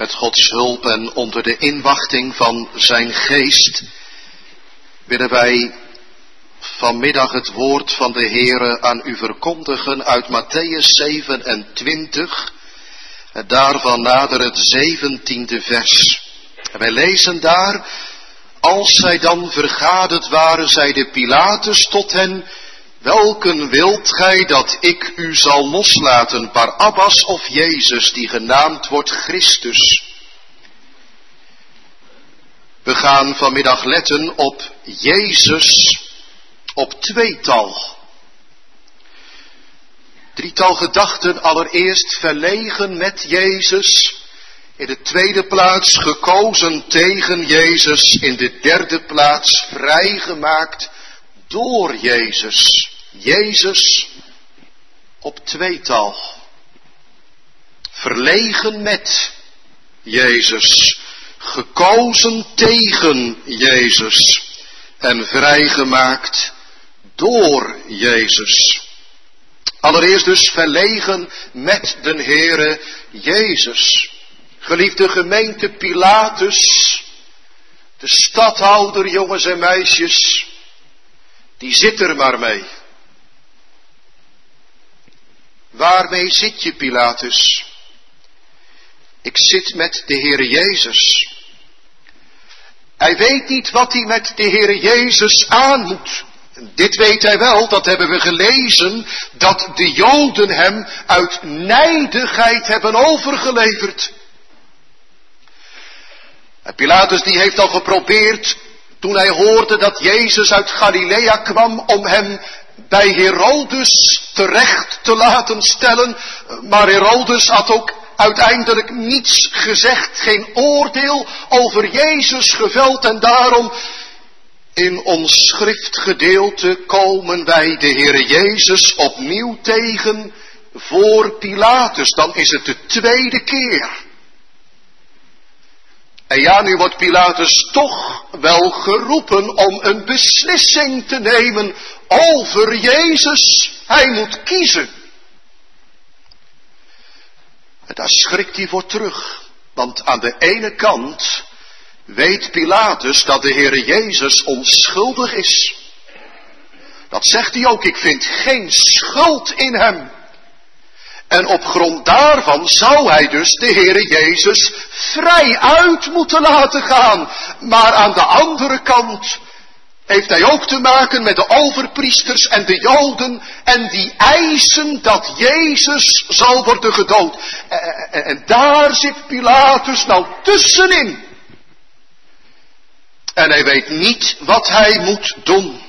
Met Gods hulp en onder de inwachting van zijn geest willen wij vanmiddag het woord van de Heere aan u verkondigen uit Matthäus 27, daarvan nader het zeventiende vers. En wij lezen daar, als zij dan vergaderd waren, zeide Pilatus tot hen, Welken wilt gij dat ik u zal loslaten, Barabbas of Jezus, die genaamd wordt Christus? We gaan vanmiddag letten op Jezus op tweetal. Drietal gedachten, allereerst verlegen met Jezus, in de tweede plaats gekozen tegen Jezus, in de derde plaats vrijgemaakt door Jezus. Jezus op tweetal. Verlegen met Jezus. Gekozen tegen Jezus. En vrijgemaakt door Jezus. Allereerst dus verlegen met de Heere Jezus. Geliefde gemeente Pilatus, de stadhouder, jongens en meisjes, die zit er maar mee. Waarmee zit je, Pilatus? Ik zit met de Heere Jezus. Hij weet niet wat hij met de Heere Jezus aan moet. Dit weet hij wel, dat hebben we gelezen, dat de Joden hem uit nijdigheid hebben overgeleverd. En Pilatus die heeft al geprobeerd, toen hij hoorde dat Jezus uit Galilea kwam, om hem bij Herodes terecht te laten stellen. Maar Herodes had ook uiteindelijk niets gezegd, geen oordeel over Jezus geveld en daarom in ons schriftgedeelte komen wij de Heer Jezus opnieuw tegen voor Pilatus. Dan is het de tweede keer. En ja, nu wordt Pilatus toch wel geroepen om een beslissing te nemen over Jezus. Hij moet kiezen. En daar schrikt hij voor terug. Want aan de ene kant weet Pilatus dat de Heere Jezus onschuldig is. Dat zegt hij ook, ik vind geen schuld in hem. En op grond daarvan zou hij dus de Heere Jezus vrij uit moeten laten gaan. Maar aan de andere kant heeft hij ook te maken met de overpriesters en de Joden en die eisen dat Jezus zal worden gedood. En daar zit Pilatus nou tussenin. En hij weet niet wat hij moet doen.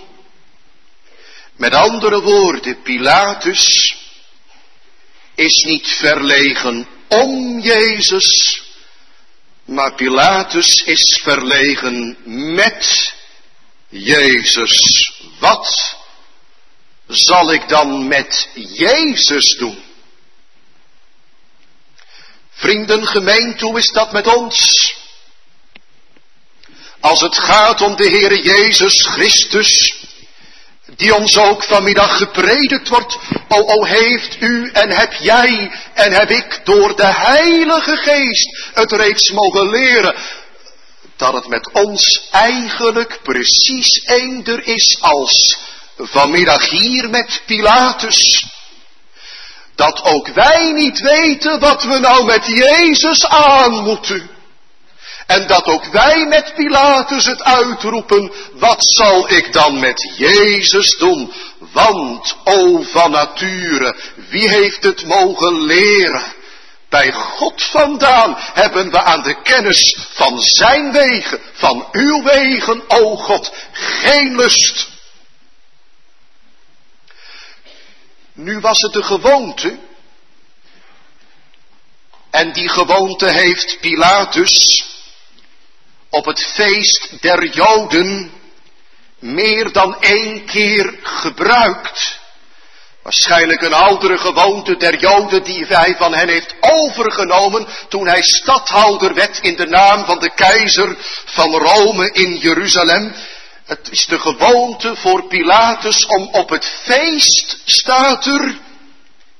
Met andere woorden, Pilatus is niet verlegen om Jezus, maar Pilatus is verlegen met Jezus. Wat zal ik dan met Jezus doen? Vrienden, gemeente, hoe is dat met ons? Als het gaat om de Heere Jezus Christus, die ons ook vanmiddag gepredikt wordt. O, o heeft u en heb jij en heb ik door de Heilige Geest het reeds mogen leren. Dat het met ons eigenlijk precies eender is als vanmiddag hier met Pilatus. Dat ook wij niet weten wat we nou met Jezus aan moeten. En dat ook wij met Pilatus het uitroepen, wat zal ik dan met Jezus doen? Want, o van nature, wie heeft het mogen leren? Bij God vandaan hebben we aan de kennis van zijn wegen, van uw wegen, o God, geen lust. Nu was het de gewoonte, en die gewoonte heeft Pilatus op het feest der Joden meer dan één keer gebruikt. Waarschijnlijk een oudere gewoonte der Joden die hij van hen heeft overgenomen toen hij stadhouder werd in de naam van de keizer van Rome in Jeruzalem. Het is de gewoonte voor Pilatus om op het feest, staat er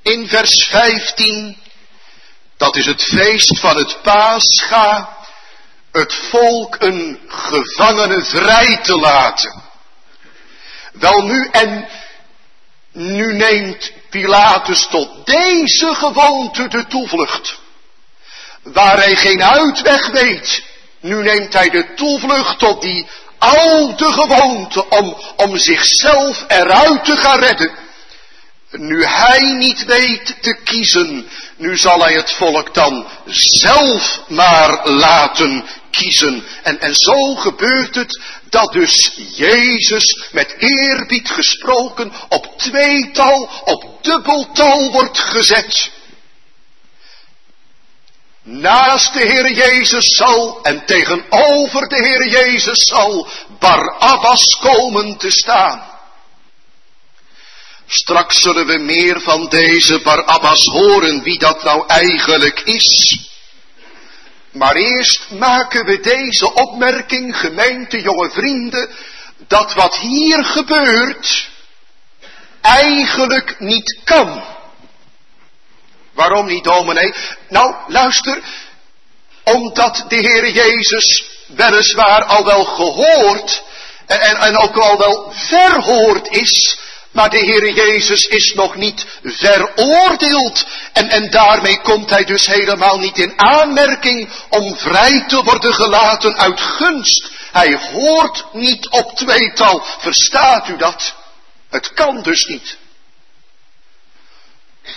in vers 15, Dat is het feest van het Pascha. Het volk een gevangene vrij te laten. Wel nu en nu neemt Pilatus tot deze gewoonte de toevlucht. Waar hij geen uitweg weet. Nu neemt hij de toevlucht tot die oude gewoonte om, om zichzelf eruit te gaan redden. Nu hij niet weet te kiezen, nu zal hij het volk dan zelf maar laten kiezen. En, en zo gebeurt het dat dus Jezus met eerbied gesproken op tweetal, op dubbeltal wordt gezet. Naast de Heer Jezus zal en tegenover de Heer Jezus zal Barabbas komen te staan. Straks zullen we meer van deze Barabbas horen wie dat nou eigenlijk is. Maar eerst maken we deze opmerking, gemeente jonge vrienden, dat wat hier gebeurt eigenlijk niet kan. Waarom niet, dominee? Nou, luister, omdat de Heer Jezus weliswaar al wel gehoord en, en ook al wel verhoord is, maar de Heer Jezus is nog niet veroordeeld. En, en daarmee komt hij dus helemaal niet in aanmerking om vrij te worden gelaten uit gunst. Hij hoort niet op tweetal. Verstaat u dat? Het kan dus niet.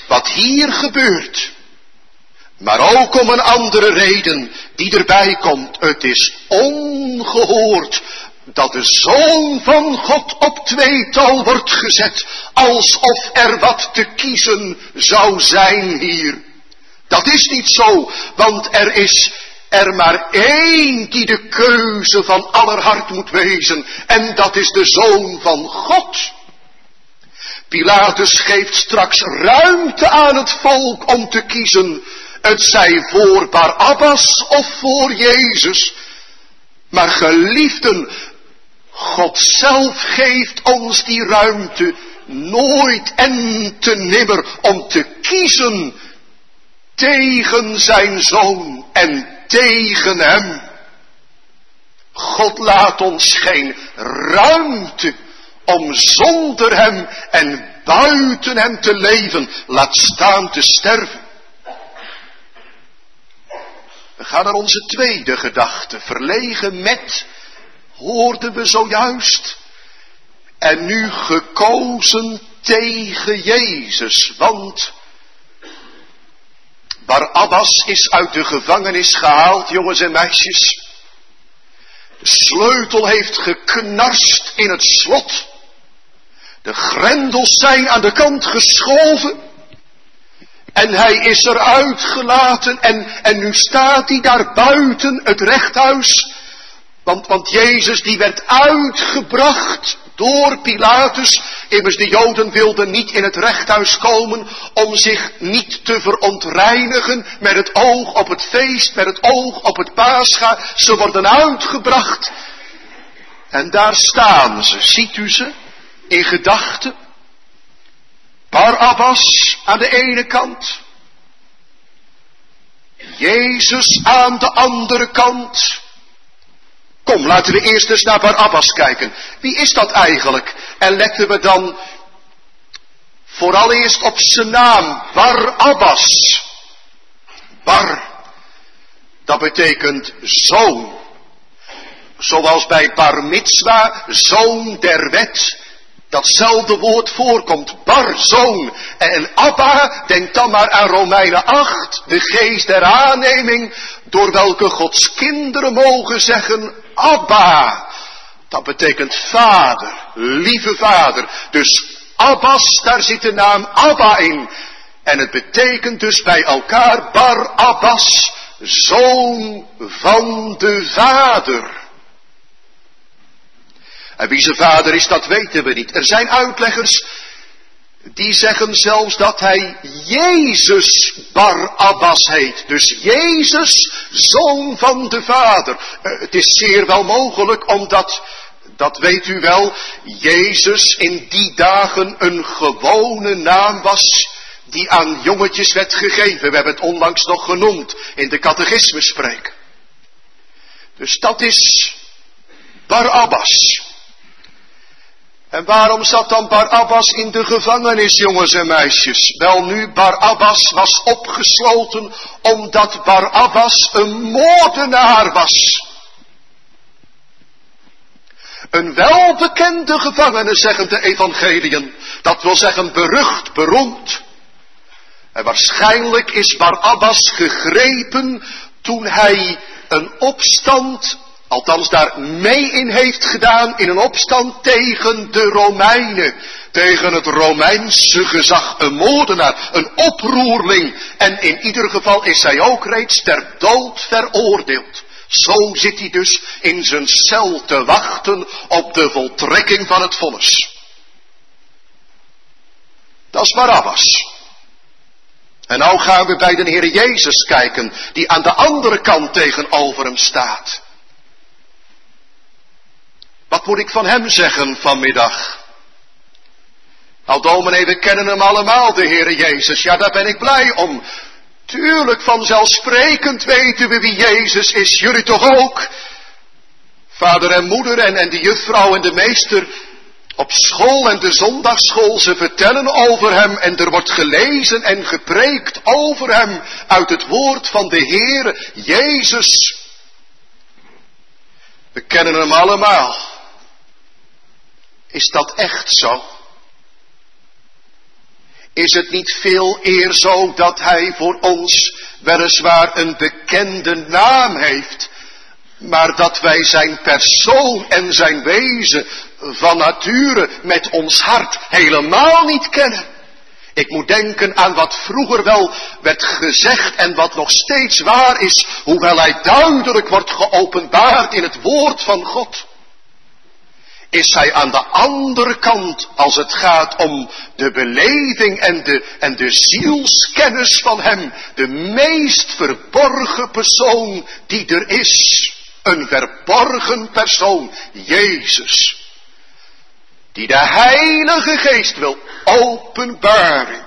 Wat hier gebeurt, maar ook om een andere reden die erbij komt. Het is ongehoord dat de Zoon van God op tweetal wordt gezet, alsof er wat te kiezen zou zijn hier. Dat is niet zo, want er is er maar één die de keuze van aller hart moet wezen, en dat is de Zoon van God. Pilatus geeft straks ruimte aan het volk om te kiezen, het zij voor Barabbas of voor Jezus. Maar geliefden, God zelf geeft ons die ruimte nooit en te nimmer om te kiezen tegen zijn zoon en tegen hem. God laat ons geen ruimte om zonder hem en buiten hem te leven, laat staan te sterven. We gaan naar onze tweede gedachte, verlegen met hoorden we zojuist. En nu gekozen tegen Jezus, want Barabbas is uit de gevangenis gehaald, jongens en meisjes. De sleutel heeft geknarst in het slot. De grendels zijn aan de kant geschoven. En hij is eruit gelaten en, en nu staat hij daar buiten het rechthuis want, want Jezus die werd uitgebracht door Pilatus. Immers de Joden wilden niet in het rechthuis komen om zich niet te verontreinigen met het oog op het feest, met het oog op het Pascha. Ze worden uitgebracht. En daar staan ze, ziet u ze, in gedachten. Barabbas aan de ene kant. Jezus aan de andere kant. Kom, laten we eerst eens naar Barabbas kijken. Wie is dat eigenlijk? En letten we dan vooral eerst op zijn naam, Barabbas. Bar, dat betekent zoon. Zoals bij Bar Mitzwa, zoon der wet, datzelfde woord voorkomt. Bar, zoon. En Abba, denk dan maar aan Romeinen 8, de geest der aanneming, door welke Gods kinderen mogen zeggen, Abba. Dat betekent vader, lieve vader. Dus Abbas, daar zit de naam Abba in. En het betekent dus bij elkaar Bar Abbas, zoon van de vader. En wie zijn vader is, dat weten we niet. Er zijn uitleggers die zeggen zelfs dat hij Jezus Barabbas heet. Dus Jezus, zoon van de Vader. Uh, het is zeer wel mogelijk omdat, dat weet u wel, Jezus in die dagen een gewone naam was die aan jongetjes werd gegeven. We hebben het onlangs nog genoemd in de catechismuspreek. Dus dat is Barabbas. En waarom zat dan Barabbas in de gevangenis, jongens en meisjes? Wel nu, Barabbas was opgesloten omdat Barabbas een moordenaar was. Een welbekende gevangene, zeggen de evangeliën. Dat wil zeggen berucht, beroemd. En waarschijnlijk is Barabbas gegrepen toen hij een opstand, althans daar mee in heeft gedaan, in een opstand tegen de Romeinen. Tegen het Romeinse gezag, een moordenaar, een oproerling. En in ieder geval is hij ook reeds ter dood veroordeeld. Zo zit hij dus in zijn cel te wachten op de voltrekking van het vonnis. Dat is Barabbas. En nou gaan we bij de Heer Jezus kijken, die aan de andere kant tegenover hem staat. Wat moet ik van hem zeggen vanmiddag? Nou, dominee, we kennen hem allemaal, de Heer Jezus. Ja, daar ben ik blij om. Tuurlijk, vanzelfsprekend weten we wie Jezus is. Jullie toch ook? Vader en moeder en, en de juffrouw en de meester op school en de zondagschool, ze vertellen over hem en er wordt gelezen en gepreekt over hem uit het woord van de Heere, Jezus. We kennen hem allemaal. Is dat echt zo? Is het niet veel eer zo dat hij voor ons weliswaar een bekende naam heeft, maar dat wij zijn persoon en zijn wezen van nature met ons hart helemaal niet kennen. Ik moet denken aan wat vroeger wel werd gezegd en wat nog steeds waar is, hoewel hij duidelijk wordt geopenbaard in het woord van God. Is hij aan de andere kant als het gaat om de beleving en de, en de zielskennis van hem, de meest verborgen persoon die er is. Een verborgen persoon, Jezus die de Heilige Geest wil openbaren.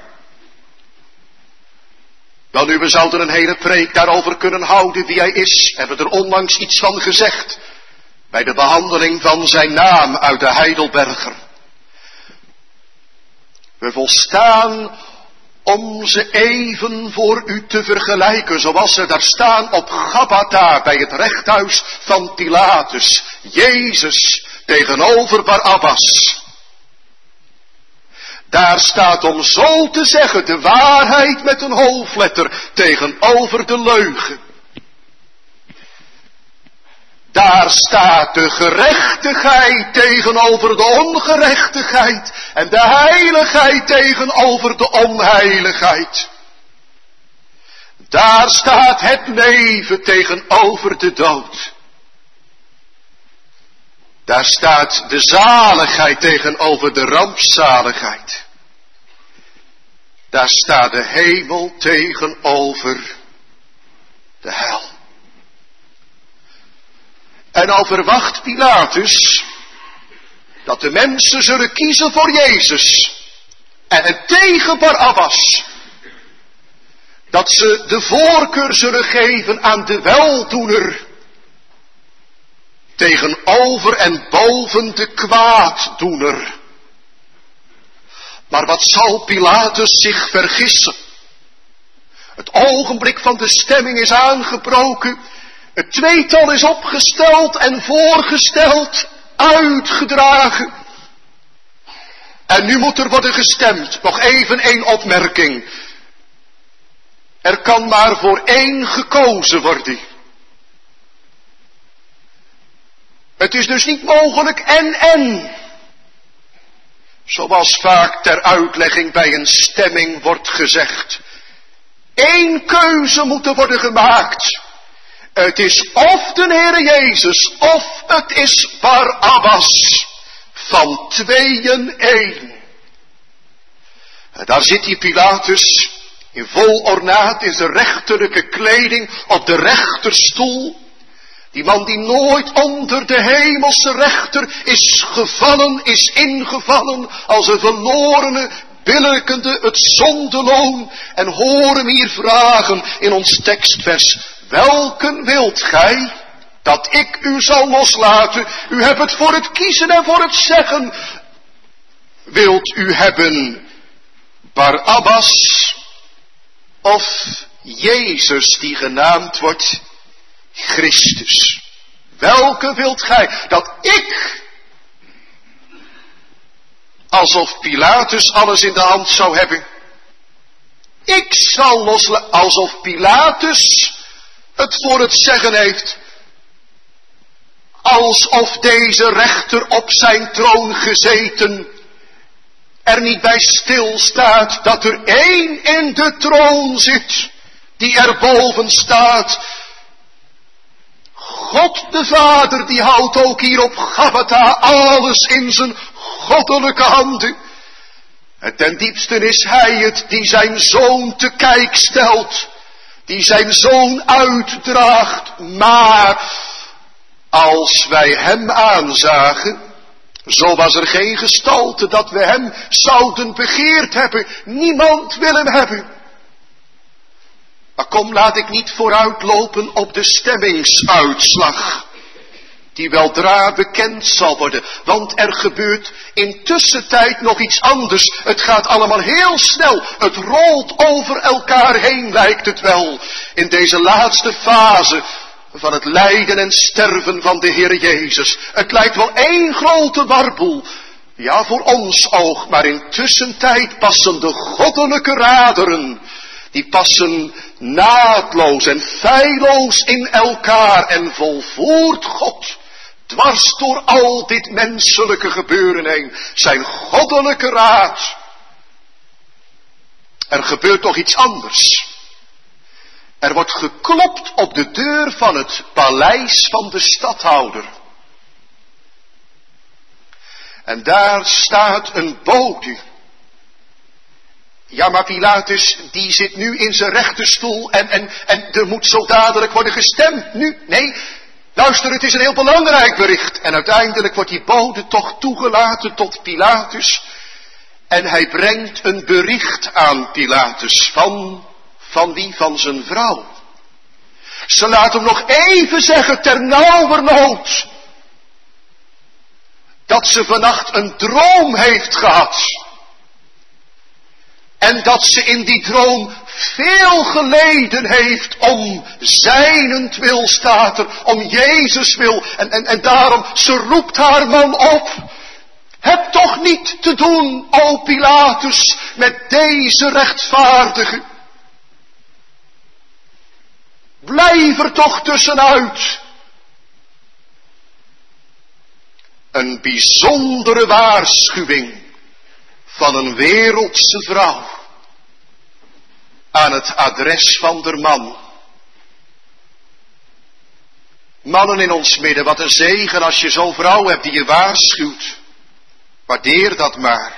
Dan nu, we zouden een hele preek daarover kunnen houden wie hij is. Hebben er onlangs iets van gezegd. Bij de behandeling van zijn naam uit de Heidelberger. We volstaan om ze even voor u te vergelijken, zoals ze daar staan op Gabata bij het rechthuis van Pilatus. Jezus tegenover Barabbas. Daar staat om zo te zeggen de waarheid met een hoofdletter tegenover de leugen. Daar staat de gerechtigheid tegenover de ongerechtigheid en de heiligheid tegenover de onheiligheid. Daar staat het leven tegenover de dood. Daar staat de zaligheid tegenover de rampzaligheid. Daar staat de hemel tegenover de hel. En al verwacht Pilatus dat de mensen zullen kiezen voor Jezus en het tegen Barabbas. Dat ze de voorkeur zullen geven aan de weldoener tegenover en boven de kwaaddoener. Maar wat zal Pilatus zich vergissen? Het ogenblik van de stemming is aangebroken. Het tweetal is opgesteld en voorgesteld, uitgedragen. En nu moet er worden gestemd. Nog even één opmerking. Er kan maar voor één gekozen worden. Het is dus niet mogelijk en en. Zoals vaak ter uitlegging bij een stemming wordt gezegd. Eén keuze moet er worden gemaakt. Het is of de Heere Jezus of het is Barabbas. Van tweeën één. Daar zit die Pilatus in vol ornaat in zijn rechterlijke kleding op de rechterstoel. Die man die nooit onder de hemelse rechter is gevallen, is ingevallen als een verlorene billijkende het zondeloon en hoor hem hier vragen in ons tekstvers. Welken wilt gij dat ik u zal loslaten? U hebt het voor het kiezen en voor het zeggen. Wilt u hebben Barabbas of Jezus die genaamd wordt Christus? Welke wilt gij dat ik alsof Pilatus alles in de hand zou hebben. Ik zal loslaten alsof Pilatus het voor het zeggen heeft. Alsof deze rechter op zijn troon gezeten er niet bij stilstaat dat er één in de troon zit die er boven staat. God de Vader die houdt ook hier op Gabata alles in zijn goddelijke handen. En ten diepste is hij het die zijn zoon te kijk stelt, die zijn zoon uitdraagt, maar als wij hem aanzagen, zo was er geen gestalte dat we hem zouden begeerd hebben. Niemand wil hem hebben. Maar kom, laat ik niet vooruitlopen op de stemmingsuitslag die weldra bekend zal worden. Want er gebeurt intussen tijd nog iets anders. Het gaat allemaal heel snel. Het rolt over elkaar heen, lijkt het wel. In deze laatste fase van het lijden en sterven van de Heer Jezus. Het lijkt wel één grote warboel. Ja, voor ons oog, maar intussen tijd passen de goddelijke raderen. Die passen naadloos en feilloos in elkaar en volvoert God dwars door al dit menselijke gebeuren heen, zijn goddelijke raad. Er gebeurt toch iets anders. Er wordt geklopt op de deur van het paleis van de stadhouder. En daar staat een bode. Ja, maar Pilatus, die zit nu in zijn rechterstoel en, en, en er moet zo dadelijk worden gestemd. Nu, nee, Luister, het is een heel belangrijk bericht. En uiteindelijk wordt die bode toch toegelaten tot Pilatus. En hij brengt een bericht aan Pilatus van, van wie? Van zijn vrouw. Ze laat hem nog even zeggen ter nauwernood. Dat ze vannacht een droom heeft gehad. En dat ze in die droom veel geleden heeft om zijnentwil staat er, om Jezus wil. En, en, en daarom, ze roept haar man op. Heb toch niet te doen, o Pilatus, met deze rechtvaardige. Blijf er toch tussenuit. Een bijzondere waarschuwing van een wereldse vrouw aan het adres van der man. Mannen in ons midden, wat een zegen als je zo'n vrouw hebt die je waarschuwt. Waardeer dat maar.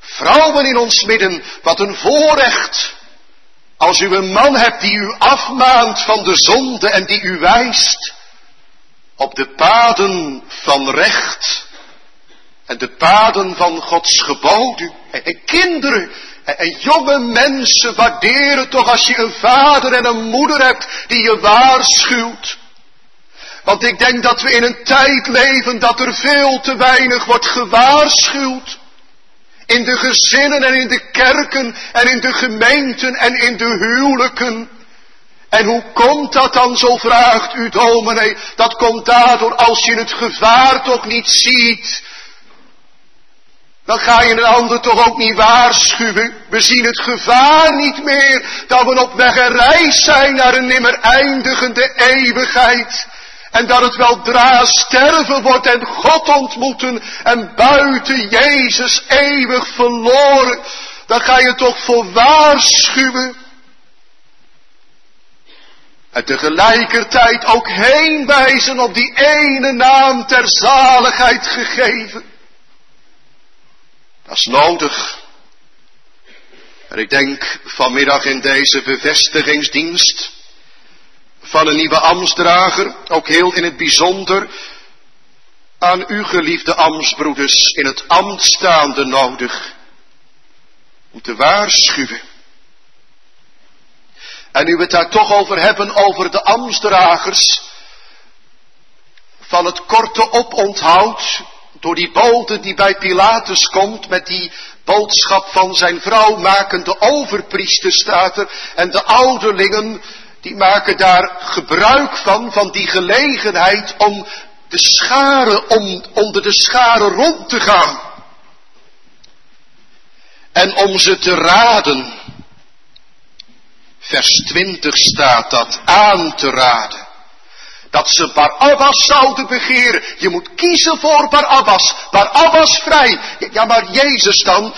Vrouwen in ons midden, wat een voorrecht. Als u een man hebt die u afmaant van de zonde en die u wijst op de paden van recht en de paden van Gods geboden. En kinderen en jonge mensen waarderen toch als je een vader en een moeder hebt die je waarschuwt. Want ik denk dat we in een tijd leven dat er veel te weinig wordt gewaarschuwd. In de gezinnen en in de kerken en in de gemeenten en in de huwelijken. En hoe komt dat dan, zo vraagt u dominee. Dat komt daardoor als je het gevaar toch niet ziet dan ga je een ander toch ook niet waarschuwen. We zien het gevaar niet meer dat we op weg en reis zijn naar een nimmer eindigende eeuwigheid. En dat het wel dra sterven wordt en God ontmoeten en buiten Jezus eeuwig verloren. Dan ga je toch voor waarschuwen. En tegelijkertijd ook heen wijzen op die ene naam ter zaligheid gegeven. Dat is nodig. En ik denk vanmiddag in deze bevestigingsdienst van een nieuwe ambtsdrager, ook heel in het bijzonder, aan u geliefde ambtsbroeders in het ambt staande nodig. moeten waarschuwen. En nu we het daar toch over hebben, over de ambtsdragers van het korte oponthoud, door die bode die bij Pilatus komt met die boodschap van zijn vrouw maken de overpriester staat er en de ouderlingen die maken daar gebruik van, van die gelegenheid om de scharen, om onder de scharen rond te gaan. En om ze te raden. Vers 20 staat dat aan te raden. Dat ze Barabbas zouden begeren. Je moet kiezen voor Barabbas. Barabbas vrij. Ja, maar Jezus dan.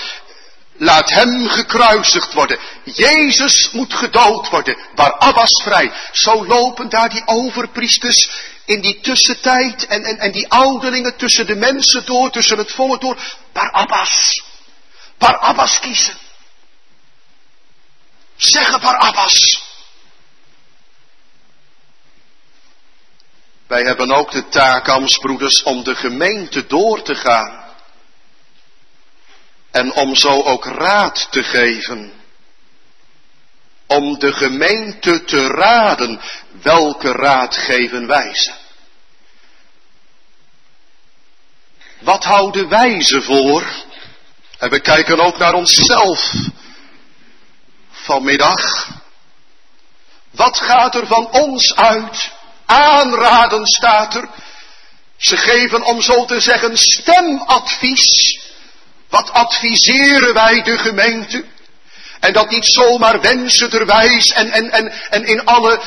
Laat hem gekruisigd worden. Jezus moet gedood worden. Barabbas vrij. Zo lopen daar die overpriesters in die tussentijd en, en, en die ouderlingen tussen de mensen door, tussen het volk door. Barabbas. Barabbas kiezen. Zeggen Barabbas. Wij hebben ook de taak, Amsbroeders, om de gemeente door te gaan. En om zo ook raad te geven. Om de gemeente te raden. Welke raad geven wij ze? Wat houden wij ze voor? En we kijken ook naar onszelf vanmiddag. Wat gaat er van ons uit? Aanraden staat er. Ze geven om zo te zeggen stemadvies. Wat adviseren wij de gemeente? En dat niet zomaar wensenderwijs en, en, en, en in alle,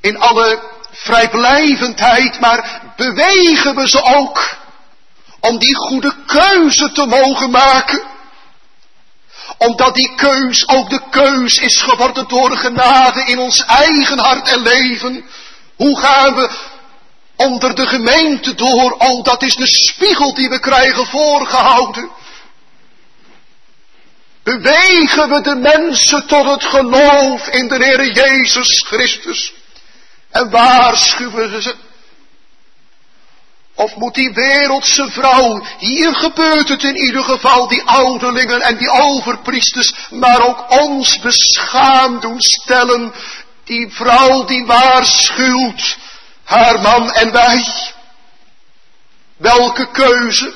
in alle vrijblijvendheid, maar bewegen we ze ook om die goede keuze te mogen maken. Omdat die keus ook de keus is geworden door genade in ons eigen hart en leven. Hoe gaan we onder de gemeente door? Oh, dat is de spiegel die we krijgen voorgehouden. Bewegen we de mensen tot het geloof in de Heer Jezus Christus. En waarschuwen we ze of moet die wereldse vrouw, hier gebeurt het in ieder geval, die ouderlingen en die overpriesters, maar ook ons beschaamd doen stellen, die vrouw die waarschuwt, haar man en wij. Welke keuze?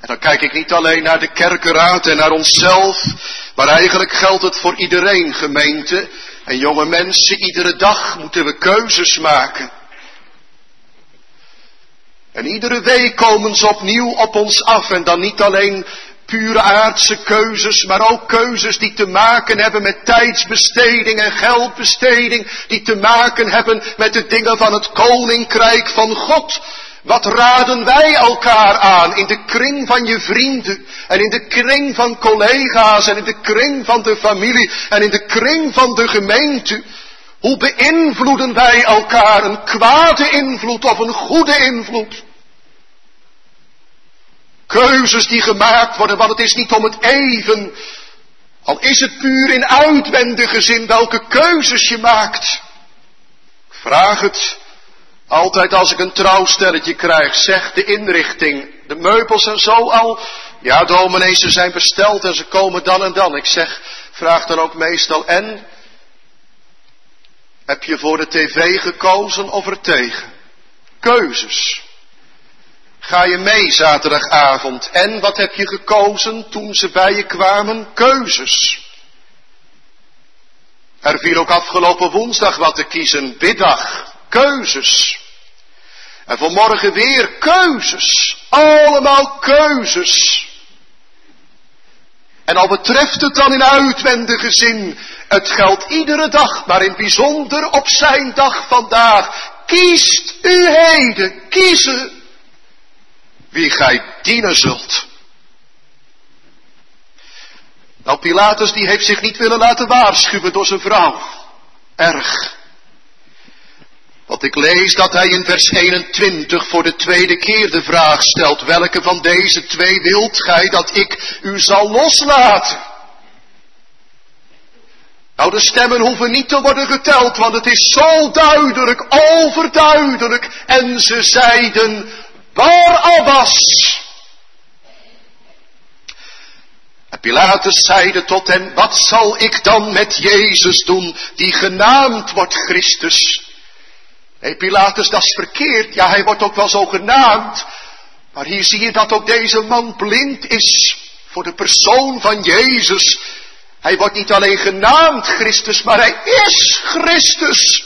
En dan kijk ik niet alleen naar de kerkenraad en naar onszelf, maar eigenlijk geldt het voor iedereen, gemeente. En jonge mensen, iedere dag moeten we keuzes maken. En iedere week komen ze opnieuw op ons af en dan niet alleen pure aardse keuzes, maar ook keuzes die te maken hebben met tijdsbesteding en geldbesteding, die te maken hebben met de dingen van het koninkrijk van God. Wat raden wij elkaar aan in de kring van je vrienden en in de kring van collega's en in de kring van de familie en in de kring van de gemeente? Hoe beïnvloeden wij elkaar een kwade invloed of een goede invloed? Keuzes die gemaakt worden, want het is niet om het even. Al is het puur in uitwendige zin welke keuzes je maakt. Vraag het altijd als ik een trouwstelletje krijg. Zeg de inrichting, de meubels en zo al. Ja, dominees, ze zijn besteld en ze komen dan en dan. Ik zeg, vraag dan ook meestal en? Heb je voor de tv gekozen of er tegen? Keuzes. Ga je mee zaterdagavond? En wat heb je gekozen toen ze bij je kwamen? Keuzes. Er viel ook afgelopen woensdag wat te kiezen. Biddag. Keuzes. En vanmorgen weer keuzes. Allemaal keuzes. En al betreft het dan in uitwendige zin, het geldt iedere dag, maar in bijzonder op zijn dag vandaag. Kiest u heden, kiezen wie gij dienen zult. Nou, Pilatus die heeft zich niet willen laten waarschuwen door zijn vrouw. Erg. Want ik lees dat hij in vers 21 voor de tweede keer de vraag stelt, welke van deze twee wilt gij dat ik u zal loslaten? Nou, de stemmen hoeven niet te worden geteld, want het is zo duidelijk, overduidelijk. En ze zeiden, Barabbas. Pilatus zeide tot hen, wat zal ik dan met Jezus doen, die genaamd wordt Christus? Hey, Pilatus, dat is verkeerd. Ja, hij wordt ook wel zo genaamd. Maar hier zie je dat ook deze man blind is voor de persoon van Jezus. Hij wordt niet alleen genaamd Christus, maar hij is Christus.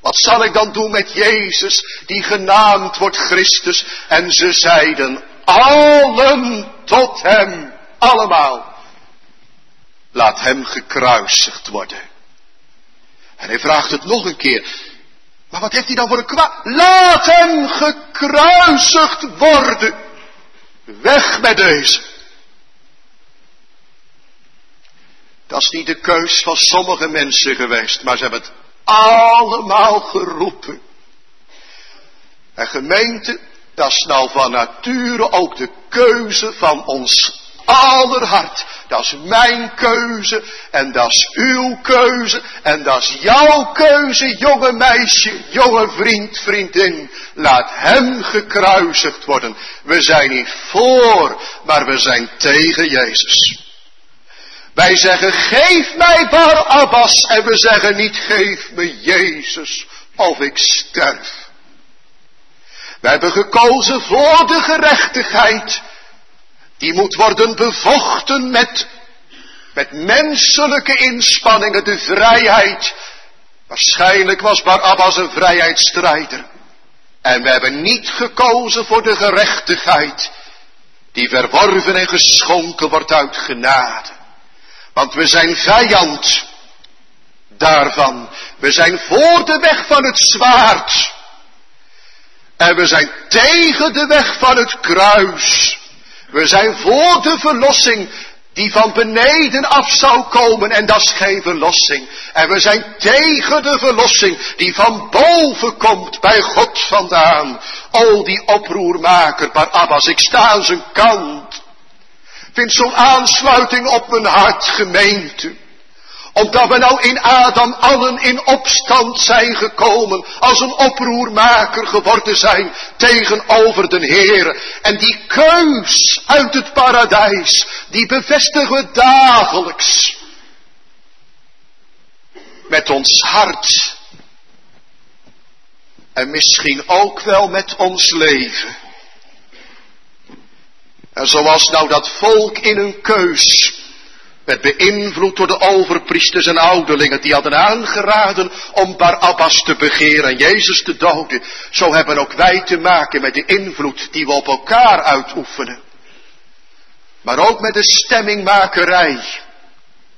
Wat zal ik dan doen met Jezus, die genaamd wordt Christus? En ze zeiden, allen tot hem, allemaal. Laat hem gekruisigd worden. En hij vraagt het nog een keer. Maar wat heeft hij dan voor een kwaad? Laat hem gekruisigd worden. Weg met deze. Dat is niet de keus van sommige mensen geweest, maar ze hebben het allemaal geroepen. En gemeente, dat is nou van nature ook de keuze van ons aller hart. Dat is mijn keuze en dat is uw keuze en dat is jouw keuze, jonge meisje, jonge vriend, vriendin. Laat hem gekruisigd worden. We zijn niet voor, maar we zijn tegen Jezus. Wij zeggen, geef mij Barabbas. En we zeggen niet, geef me Jezus of ik sterf. We hebben gekozen voor de gerechtigheid. Die moet worden bevochten met, met menselijke inspanningen, de vrijheid. Waarschijnlijk was Barabbas een vrijheidsstrijder. En we hebben niet gekozen voor de gerechtigheid, die verworven en geschonken wordt uit genade. Want we zijn vijand daarvan. We zijn voor de weg van het zwaard. En we zijn tegen de weg van het kruis. We zijn voor de verlossing die van beneden af zou komen en dat is geen verlossing. En we zijn tegen de verlossing die van boven komt bij God vandaan. O die oproermaker, maar Abbas, ik sta aan zijn kant vind zo'n aansluiting op mijn hart, gemeente. Omdat we nou in Adam allen in opstand zijn gekomen, als een oproermaker geworden zijn tegenover de Heer. En die keus uit het paradijs, die bevestigen we dagelijks. Met ons hart. En misschien ook wel met ons leven. En zoals nou dat volk in hun keus werd beïnvloed door de overpriesters en ouderlingen die hadden aangeraden om Barabbas te begeren en Jezus te doden. Zo hebben ook wij te maken met de invloed die we op elkaar uitoefenen. Maar ook met de stemmingmakerij.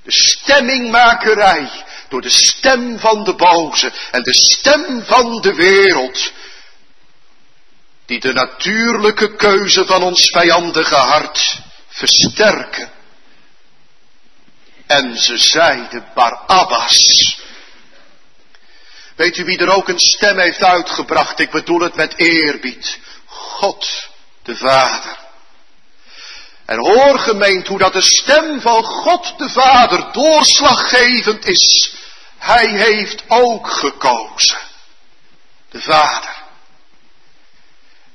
De stemmingmakerij door de stem van de boze en de stem van de wereld die de natuurlijke keuze van ons vijandige hart versterken. En ze zeiden Barabbas. Weet u wie er ook een stem heeft uitgebracht? Ik bedoel het met eerbied. God de Vader. En hoor gemeend hoe dat de stem van God de Vader doorslaggevend is. Hij heeft ook gekozen. De Vader.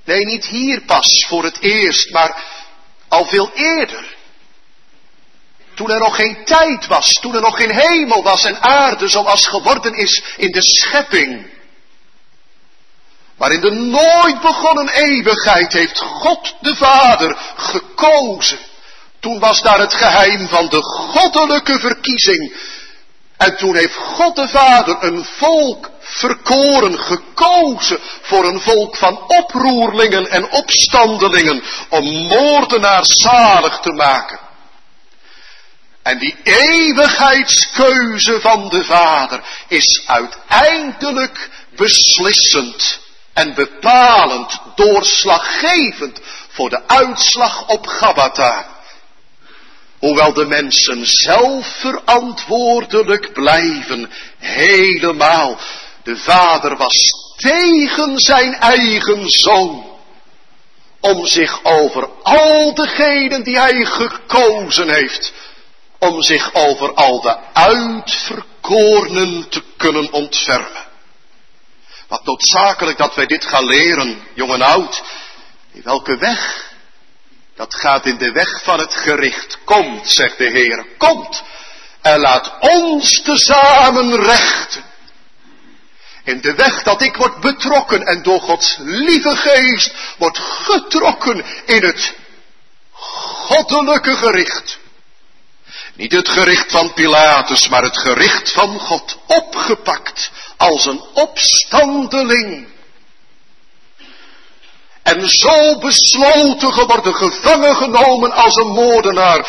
Nee, niet hier pas voor het eerst, maar al veel eerder. Toen er nog geen tijd was, toen er nog geen hemel was en aarde zoals geworden is in de schepping. Maar in de nooit begonnen eeuwigheid heeft God de Vader gekozen. Toen was daar het geheim van de goddelijke verkiezing. En toen heeft God de Vader een volk verkoren, gekozen voor een volk van oproerlingen en opstandelingen om moordenaars zalig te maken. En die eeuwigheidskeuze van de Vader is uiteindelijk beslissend en bepalend, doorslaggevend voor de uitslag op Gabata. Hoewel de mensen zelf verantwoordelijk blijven, helemaal de vader was tegen zijn eigen zoon. Om zich over al degenen die hij gekozen heeft. Om zich over al de uitverkorenen te kunnen ontfermen. Wat noodzakelijk dat wij dit gaan leren, jong en oud. In welke weg Dat gaat in de weg van het gericht. Komt, zegt de Heer, komt. En laat ons tezamen rechten. In de weg dat ik word betrokken en door Gods lieve geest wordt getrokken in het goddelijke gericht. Niet het gericht van Pilatus, maar het gericht van God opgepakt als een opstandeling. En zo besloten geworden, gevangen genomen als een moordenaar.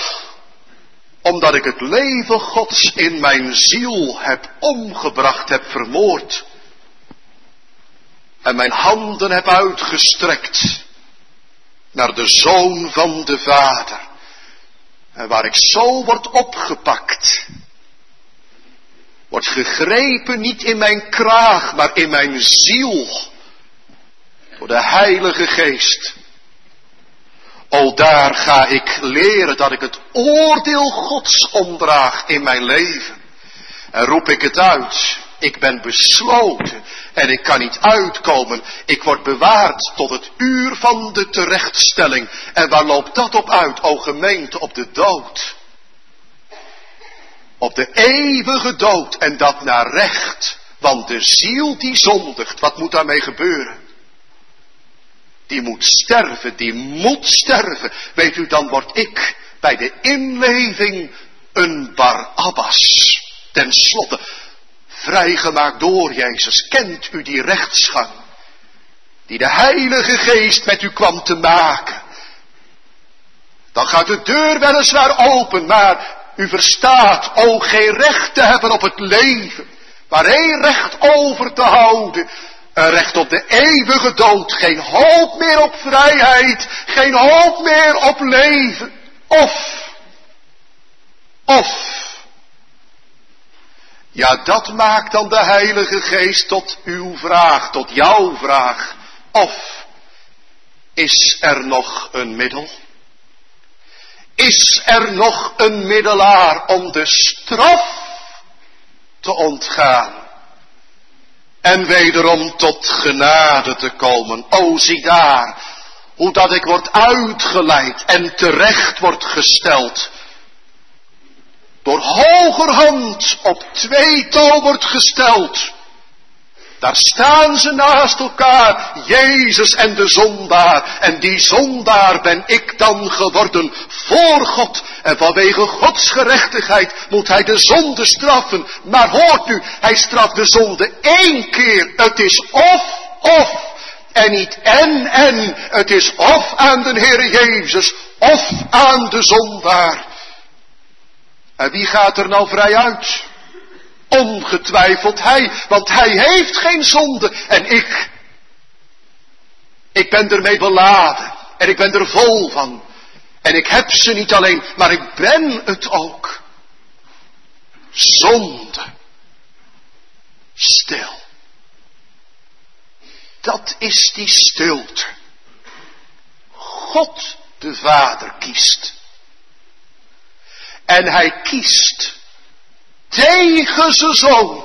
Omdat ik het leven Gods in mijn ziel heb omgebracht, heb vermoord. En mijn handen heb uitgestrekt naar de zoon van de vader. En waar ik zo word opgepakt. Wordt gegrepen niet in mijn kraag, maar in mijn ziel. Door de Heilige Geest. O daar ga ik leren dat ik het oordeel Gods omdraag in mijn leven. En roep ik het uit. Ik ben besloten en ik kan niet uitkomen. Ik word bewaard tot het uur van de terechtstelling. En waar loopt dat op uit, o gemeente, op de dood? Op de eeuwige dood en dat naar recht. Want de ziel die zondigt, wat moet daarmee gebeuren? Die moet sterven, die moet sterven. Weet u, dan word ik bij de inleving een Barabbas. Ten slotte, vrijgemaakt door Jezus. Kent u die rechtsgang? Die de Heilige Geest met u kwam te maken. Dan gaat de deur weliswaar open, maar u verstaat, o geen recht te hebben op het leven, maar één recht over te houden. Een recht op de eeuwige dood, geen hoop meer op vrijheid, geen hoop meer op leven. Of, of, ja, dat maakt dan de Heilige Geest tot uw vraag, tot jouw vraag. Of is er nog een middel? Is er nog een middelaar om de straf te ontgaan? En wederom tot genade te komen. O, zie daar, hoe dat ik word uitgeleid en terecht wordt gesteld door hogerhand op twee touw wordt gesteld. Daar staan ze naast elkaar, Jezus en de zondaar. En die zondaar ben ik dan geworden voor God. En vanwege Gods gerechtigheid moet hij de zonde straffen. Maar hoort u, hij straft de zonde één keer. Het is of, of. En niet en, en. Het is of aan de Heer Jezus, of aan de zondaar. En wie gaat er nou vrij uit? Ongetwijfeld hij, want hij heeft geen zonde en ik. Ik ben ermee beladen en ik ben er vol van. En ik heb ze niet alleen, maar ik ben het ook. Zonde. Stil. Dat is die stilte. God de Vader kiest. En hij kiest tegen zijn zoon.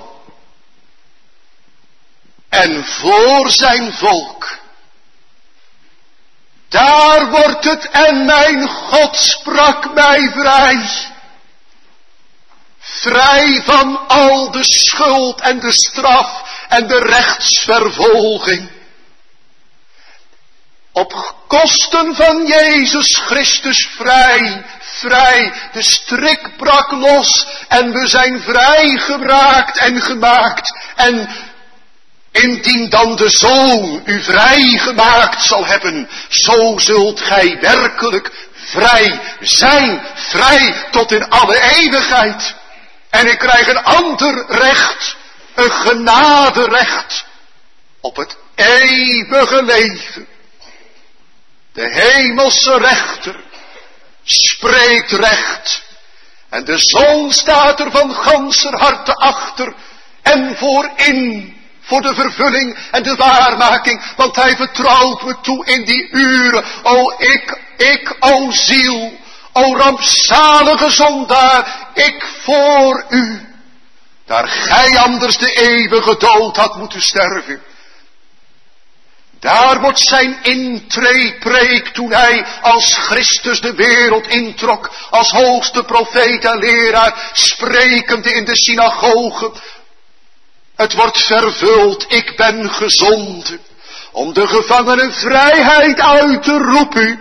En voor zijn volk. Daar wordt het en mijn God sprak mij vrij. Vrij van al de schuld en de straf en de rechtsvervolging. Op kosten van Jezus Christus vrij vrij. De strik brak los en we zijn vrijgebraakt en gemaakt. En indien dan de Zoon u vrijgemaakt zal hebben, zo zult gij werkelijk vrij zijn. Vrij tot in alle eeuwigheid. En ik krijg een ander recht, een genaderecht op het eeuwige leven. De hemelse rechter spreekt recht. En de zoon staat er van ganser harte achter en voorin voor de vervulling en de waarmaking, want hij vertrouwt me toe in die uren. O ik, ik, o ziel, o rampzalige zondaar, ik voor u. Daar gij anders de eeuwige dood had moeten sterven. Daar wordt zijn intreepreek toen hij als Christus de wereld introk, als hoogste profeet en leraar, sprekende in de synagoge. Het wordt vervuld, ik ben gezonden om de gevangenen vrijheid uit te roepen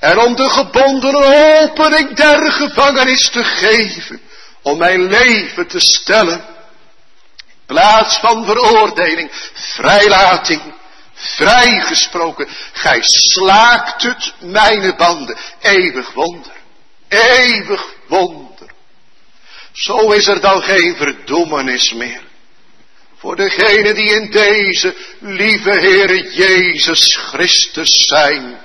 en om de gebondenen opening der gevangenis te geven, om mijn leven te stellen. Plaats van veroordeling, vrijlating, vrijgesproken. Gij slaakt het mijne banden. Eeuwig wonder. Eeuwig wonder. Zo is er dan geen verdoemenis meer. Voor degenen die in deze lieve Heere Jezus Christus zijn.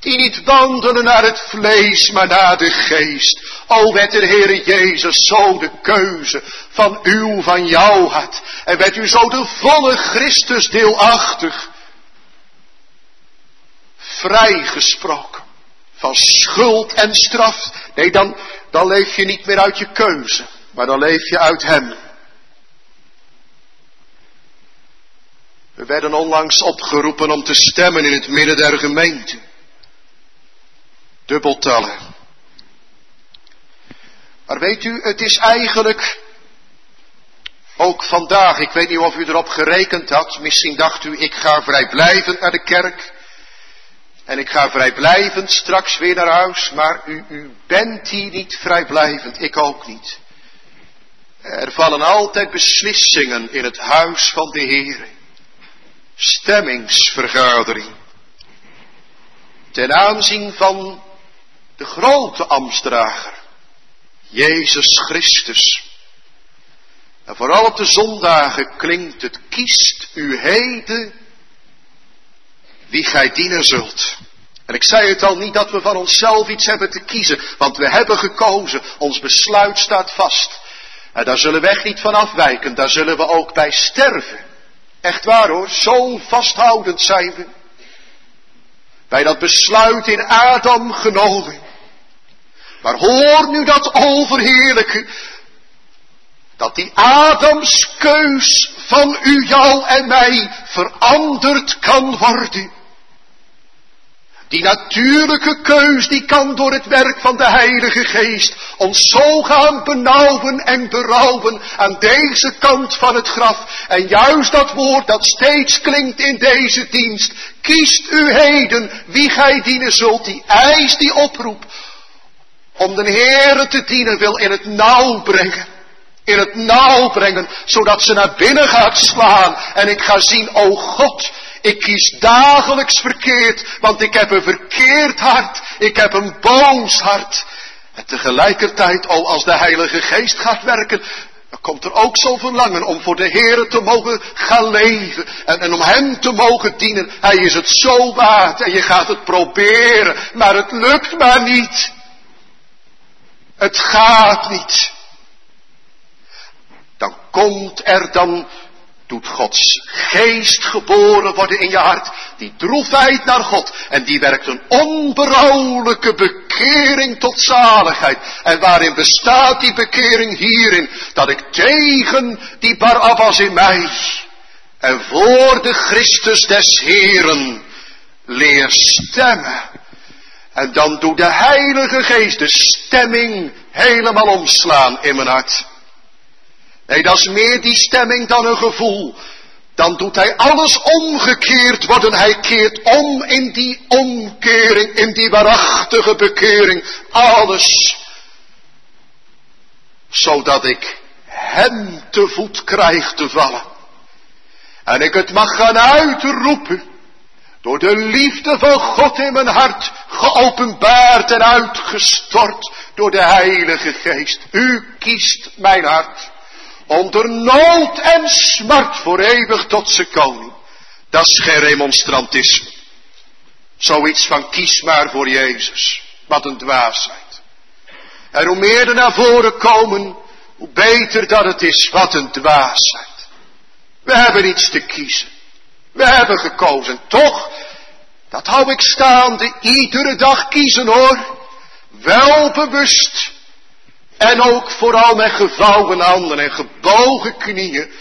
Die niet wandelen naar het vlees, maar naar de geest. O, werd de Heere Jezus zo de keuze van uw, van jou had. En werd u zo de volle Christus deelachtig vrijgesproken van schuld en straf. Nee, dan, dan leef je niet meer uit je keuze, maar dan leef je uit Hem. We werden onlangs opgeroepen om te stemmen in het midden der gemeente. Dubbeltellen. Maar weet u, het is eigenlijk ook vandaag, ik weet niet of u erop gerekend had, misschien dacht u, ik ga vrijblijvend naar de kerk. En ik ga vrijblijvend straks weer naar huis, maar u, u bent hier niet vrijblijvend, ik ook niet. Er vallen altijd beslissingen in het huis van de Heer. Stemmingsvergadering. Ten aanzien van de grote ambtsdrager, Jezus Christus. En vooral op de zondagen klinkt het, kiest u heden wie gij dienen zult. En ik zei het al niet dat we van onszelf iets hebben te kiezen, want we hebben gekozen, ons besluit staat vast. En daar zullen we echt niet van afwijken, daar zullen we ook bij sterven. Echt waar hoor, zo vasthoudend zijn we. Bij dat besluit in Adam genomen. Maar hoor nu dat overheerlijke, dat die Adams keus van u, jou en mij veranderd kan worden. Die natuurlijke keus die kan door het werk van de Heilige Geest ons zo gaan benauwen en berouwen aan deze kant van het graf. En juist dat woord dat steeds klinkt in deze dienst. Kiest u heden wie gij dienen zult, die eis, die oproep. Om de Heere te dienen wil in het nauw brengen. In het nauw brengen, zodat ze naar binnen gaat slaan. En ik ga zien, o God, ik kies dagelijks verkeerd, want ik heb een verkeerd hart. Ik heb een boos hart. En tegelijkertijd, oh, als de Heilige Geest gaat werken, dan komt er ook zo'n verlangen om voor de Heer te mogen gaan leven. En, en om Hem te mogen dienen. Hij is het zo waard en je gaat het proberen, maar het lukt maar niet. Het gaat niet. Dan komt er dan doet Gods geest geboren worden in je hart. Die droefheid naar God. En die werkt een onberouwelijke bekering tot zaligheid. En waarin bestaat die bekering hierin? Dat ik tegen die Barabbas in mij en voor de Christus des Heren leer stemmen. En dan doet de Heilige Geest de stemming helemaal omslaan in mijn hart. Nee, dat is meer die stemming dan een gevoel. Dan doet hij alles omgekeerd worden. Hij keert om in die omkering, in die waarachtige bekering. Alles. Zodat ik hem te voet krijg te vallen. En ik het mag gaan uitroepen. Door de liefde van God in mijn hart geopenbaard en uitgestort door de Heilige Geest. U kiest mijn hart onder nood en smart voor eeuwig tot zijn koning. Dat is geen remonstrantisme. Zoiets van kies maar voor Jezus. Wat een dwaasheid. En hoe meer er naar voren komen, hoe beter dat het is. Wat een dwaasheid. We hebben iets te kiezen. We hebben gekozen. Toch, dat hou ik staande, iedere dag kiezen hoor. Wel bewust en ook vooral met gevouwen handen en gebogen knieën.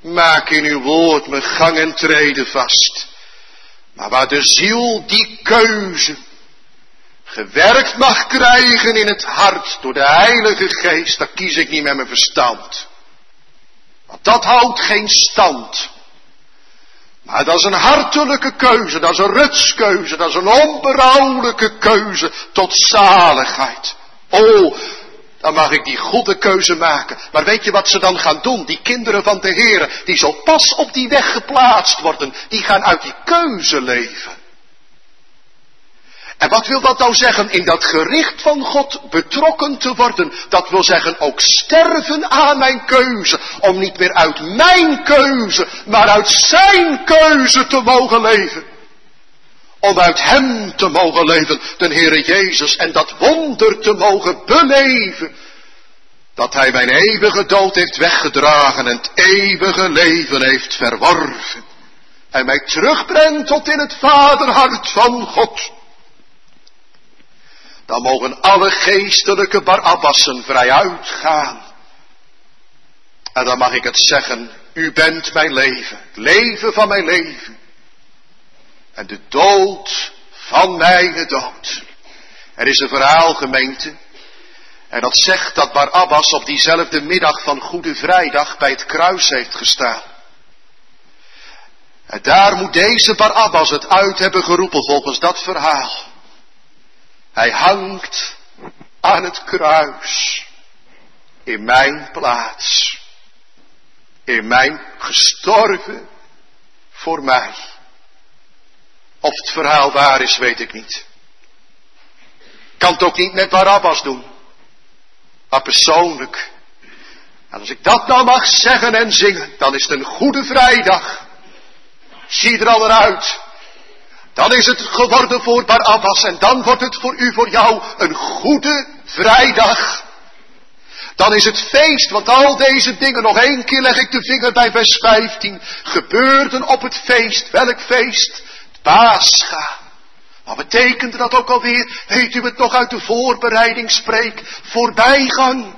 Maak in uw woord mijn gang en treden vast. Maar waar de ziel die keuze gewerkt mag krijgen in het hart door de Heilige Geest, dan kies ik niet met mijn verstand. Want dat houdt geen stand. Maar dat is een hartelijke keuze, dat is een rutskeuze, dat is een onberouwelijke keuze tot zaligheid. Oh, dan mag ik die goede keuze maken. Maar weet je wat ze dan gaan doen? Die kinderen van de Heer, die zo pas op die weg geplaatst worden, die gaan uit die keuze leven. En wat wil dat nou zeggen? In dat gericht van God betrokken te worden. Dat wil zeggen ook sterven aan mijn keuze. Om niet meer uit mijn keuze, maar uit zijn keuze te mogen leven. Om uit hem te mogen leven, de Heere Jezus. En dat wonder te mogen beleven. Dat hij mijn eeuwige dood heeft weggedragen en het eeuwige leven heeft verworven. En mij terugbrengt tot in het vaderhart van God dan mogen alle geestelijke barabbassen vrij uitgaan. En dan mag ik het zeggen, u bent mijn leven, het leven van mijn leven. En de dood van mijn dood. Er is een verhaal, gemeente. En dat zegt dat Barabbas op diezelfde middag van Goede Vrijdag bij het kruis heeft gestaan. En daar moet deze Barabbas het uit hebben geroepen volgens dat verhaal. Hij hangt aan het kruis. In mijn plaats. In mijn gestorven voor mij. Of het verhaal waar is, weet ik niet. Kan het ook niet met Barabbas doen. Maar persoonlijk. En als ik dat nou mag zeggen en zingen, dan is het een goede vrijdag. Zie er al eruit dan is het geworden voor Barabbas en dan wordt het voor u, voor jou een goede vrijdag. Dan is het feest, want al deze dingen, nog één keer leg ik de vinger bij vers 15, gebeurden op het feest. Welk feest? Pascha. Wat betekent dat ook alweer? Weet u het nog uit de voorbereiding spreek? Voorbijgang.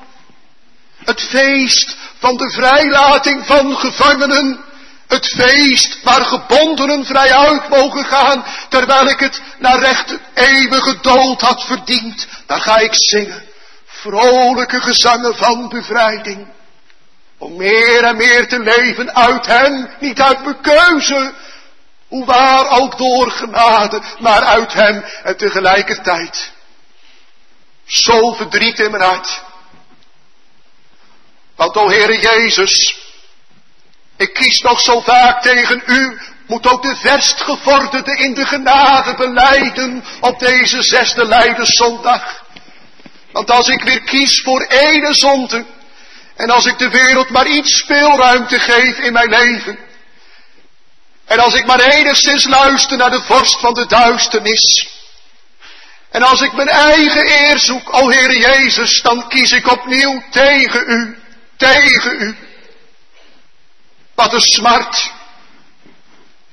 Het feest van de vrijlating van gevangenen. Het feest waar gebondenen vrij uit mogen gaan, terwijl ik het naar recht eeuwige dood had verdiend. Dan ga ik zingen, vrolijke gezangen van bevrijding. Om meer en meer te leven uit hem, niet uit mijn keuze. Hoe waar ook door genade, maar uit hem en tegelijkertijd. Zo verdriet in mijn hart. Want o Heere Jezus, ik kies nog zo vaak tegen u, moet ook de verstgevorderde in de genade beleiden op deze zesde Leidenszondag. Want als ik weer kies voor ene zonde, en als ik de wereld maar iets speelruimte geef in mijn leven, en als ik maar enigszins luister naar de vorst van de duisternis, en als ik mijn eigen eer zoek, o Heer Jezus, dan kies ik opnieuw tegen u, tegen u. Wat een smart.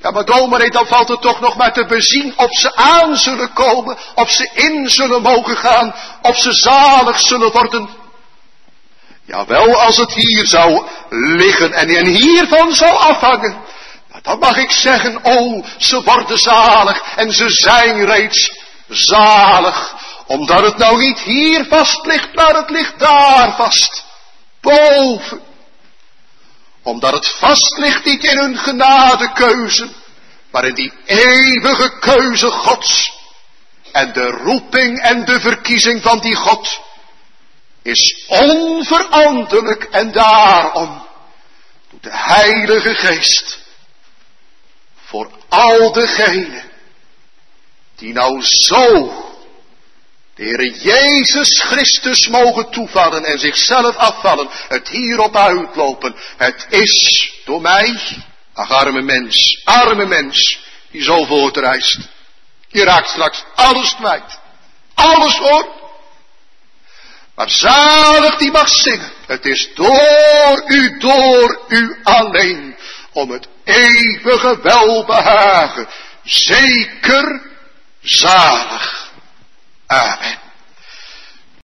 Ja, maar dominee, dan valt het toch nog maar te bezien of ze aan zullen komen, of ze in zullen mogen gaan, of ze zalig zullen worden. Jawel, als het hier zou liggen en hiervan zou afhangen, dan mag ik zeggen, oh, ze worden zalig en ze zijn reeds zalig, omdat het nou niet hier vast ligt, maar het ligt daar vast, boven. Omdat het vast ligt niet in hun genadekeuze, maar in die eeuwige keuze Gods. En de roeping en de verkiezing van die God is onveranderlijk en daarom doet de Heilige Geest voor al degenen die nou zo de Heere Jezus Christus mogen toevallen en zichzelf afvallen, het hierop uitlopen. Het is door mij, ach arme mens, arme mens, die zo voortreist. Je raakt straks alles kwijt. Alles hoor. Maar zalig die mag zingen. Het is door u, door u alleen. Om het eeuwige welbehagen. Zeker zalig. Amen.